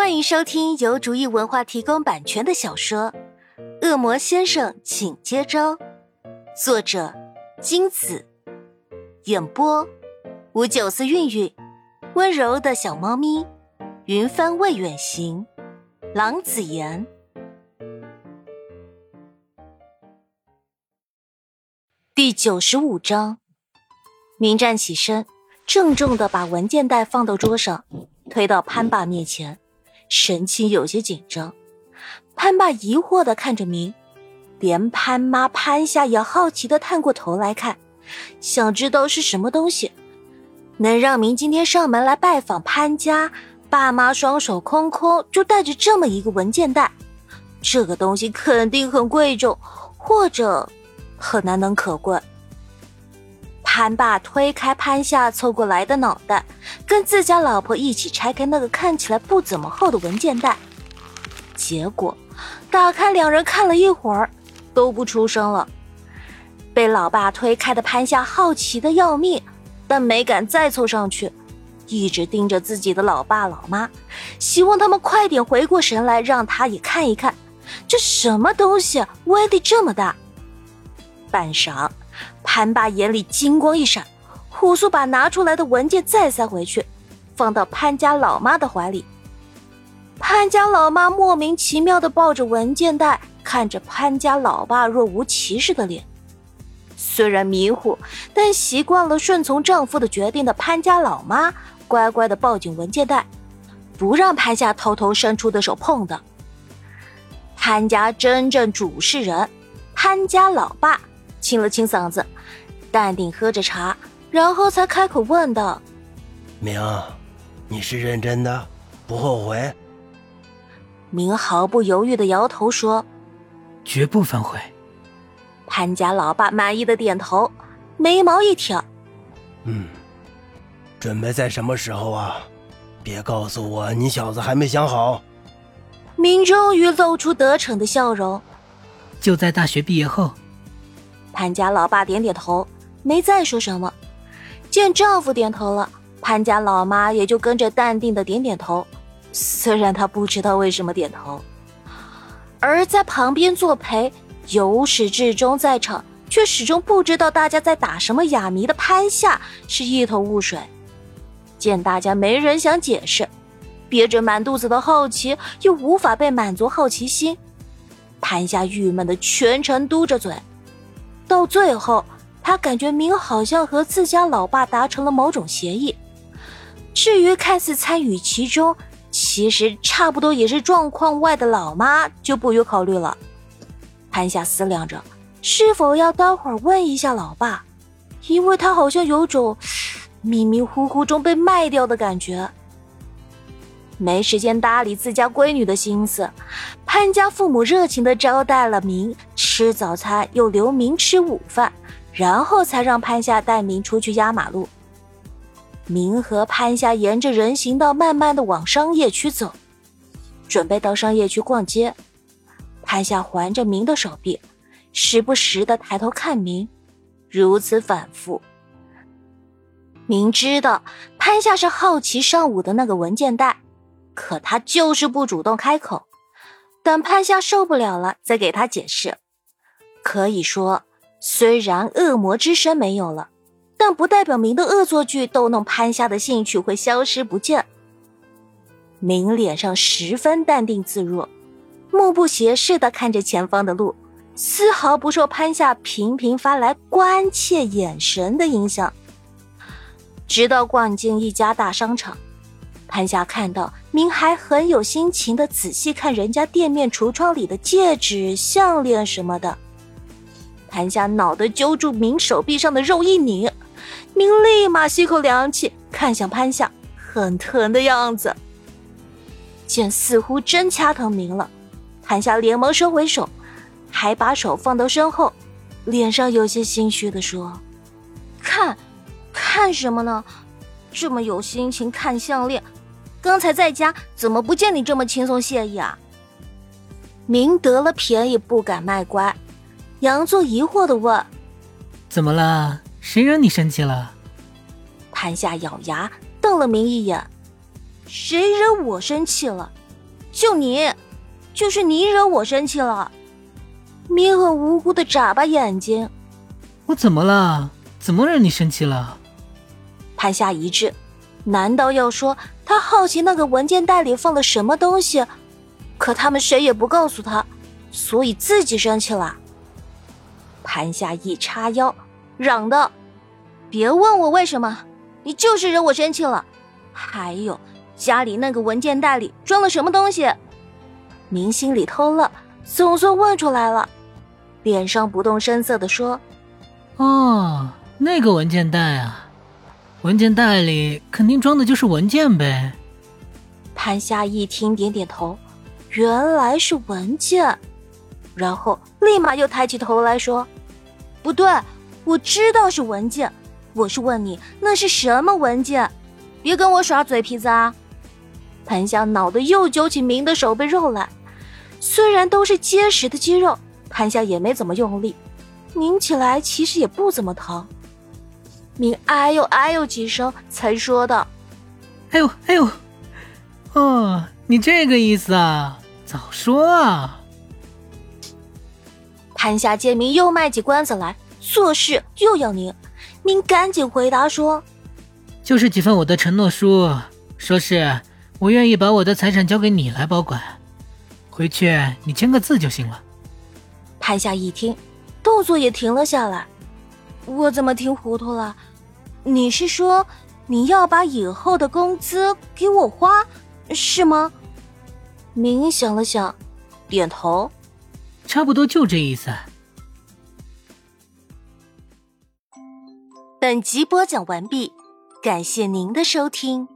欢迎收听由竹意文化提供版权的小说《恶魔先生，请接招》，作者金子，演播吴九思、韵韵，温柔的小猫咪，云帆未远行，郎子言。第九十五章，明站起身，郑重的把文件袋放到桌上，推到潘爸面前。神情有些紧张，潘爸疑惑的看着明，连潘妈潘夏也好奇的探过头来看，想知道是什么东西，能让明今天上门来拜访潘家，爸妈双手空空就带着这么一个文件袋，这个东西肯定很贵重，或者很难能可贵。潘爸推开潘夏凑过来的脑袋，跟自家老婆一起拆开那个看起来不怎么厚的文件袋。结果打开，两人看了一会儿，都不出声了。被老爸推开的潘夏好奇的要命，但没敢再凑上去，一直盯着自己的老爸老妈，希望他们快点回过神来，让他也看一看，这什么东西威力这么大。半晌。潘爸眼里金光一闪，朴素把拿出来的文件再塞回去，放到潘家老妈的怀里。潘家老妈莫名其妙的抱着文件袋，看着潘家老爸若无其事的脸。虽然迷糊，但习惯了顺从丈夫的决定的潘家老妈，乖乖的抱紧文件袋，不让潘夏偷偷伸出的手碰的。潘家真正主事人，潘家老爸。清了清嗓子，淡定喝着茶，然后才开口问道：“明，你是认真的，不后悔？”明毫不犹豫的摇头说：“绝不反悔。”潘家老爸满意的点头，眉毛一挑：“嗯，准备在什么时候啊？别告诉我你小子还没想好。”明终于露出得逞的笑容：“就在大学毕业后。”潘家老爸点点头，没再说什么。见丈夫点头了，潘家老妈也就跟着淡定的点点头。虽然她不知道为什么点头，而在旁边作陪，由始至终在场，却始终不知道大家在打什么哑谜的潘夏是一头雾水。见大家没人想解释，憋着满肚子的好奇，又无法被满足好奇心，潘夏郁闷的全程嘟着嘴。到最后，他感觉明好像和自家老爸达成了某种协议。至于看似参与其中，其实差不多也是状况外的老妈，就不予考虑了。潘夏思量着，是否要待会儿问一下老爸，因为他好像有种迷迷糊糊中被卖掉的感觉。没时间搭理自家闺女的心思，潘家父母热情的招待了明吃早餐，又留明吃午饭，然后才让潘夏带明出去压马路。明和潘夏沿着人行道慢慢的往商业区走，准备到商业区逛街。潘夏环着明的手臂，时不时的抬头看明，如此反复。明知道潘夏是好奇上午的那个文件袋。可他就是不主动开口，等潘夏受不了了再给他解释。可以说，虽然恶魔之身没有了，但不代表明的恶作剧逗弄潘夏的兴趣会消失不见。明脸上十分淡定自若，目不斜视的看着前方的路，丝毫不受潘夏频频发来关切眼神的影响。直到逛进一家大商场。潘夏看到明还很有心情的仔细看人家店面橱窗里的戒指、项链什么的，潘夏脑袋揪住明手臂上的肉一拧，明立马吸口凉气，看向潘夏，很疼的样子。见似乎真掐疼明了，潘夏连忙收回手，还把手放到身后，脸上有些心虚的说：“看，看什么呢？这么有心情看项链。”刚才在家怎么不见你这么轻松惬意啊？明得了便宜不敢卖乖，杨作疑惑的问：“怎么了？谁惹你生气了？”潘夏咬牙瞪了明一眼：“谁惹我生气了？就你，就是你惹我生气了。明很无辜的眨巴眼睛。我怎么了？怎么惹你生气了？潘夏一滞，难道要说他好奇那个文件袋里放了什么东西？可他们谁也不告诉他，所以自己生气了。潘夏一叉腰，嚷道：“别问我为什么，你就是惹我生气了。还有家里那个文件袋里装了什么东西？”明心里偷乐，总算问出来了，脸上不动声色的说：“哦，那个文件袋啊，文件袋里肯定装的就是文件呗。”潘夏一听，点点头，原来是文件。然后立马又抬起头来说：“不对，我知道是文件，我是问你那是什么文件，别跟我耍嘴皮子啊！”潘夏恼得又揪起明的手背肉来，虽然都是结实的肌肉，潘夏也没怎么用力，拧起来其实也不怎么疼。明哎呦哎呦几声，才说道：“哎呦哎呦，哦，你这个意思啊，早说啊！”潘夏见明又卖起关子来，做事又要您。您赶紧回答说：“就是几份我的承诺书，说是我愿意把我的财产交给你来保管，回去你签个字就行了。”潘夏一听，动作也停了下来。我怎么听糊涂了？你是说你要把以后的工资给我花，是吗？明想了想，点头。差不多就这意思。本集播讲完毕，感谢您的收听。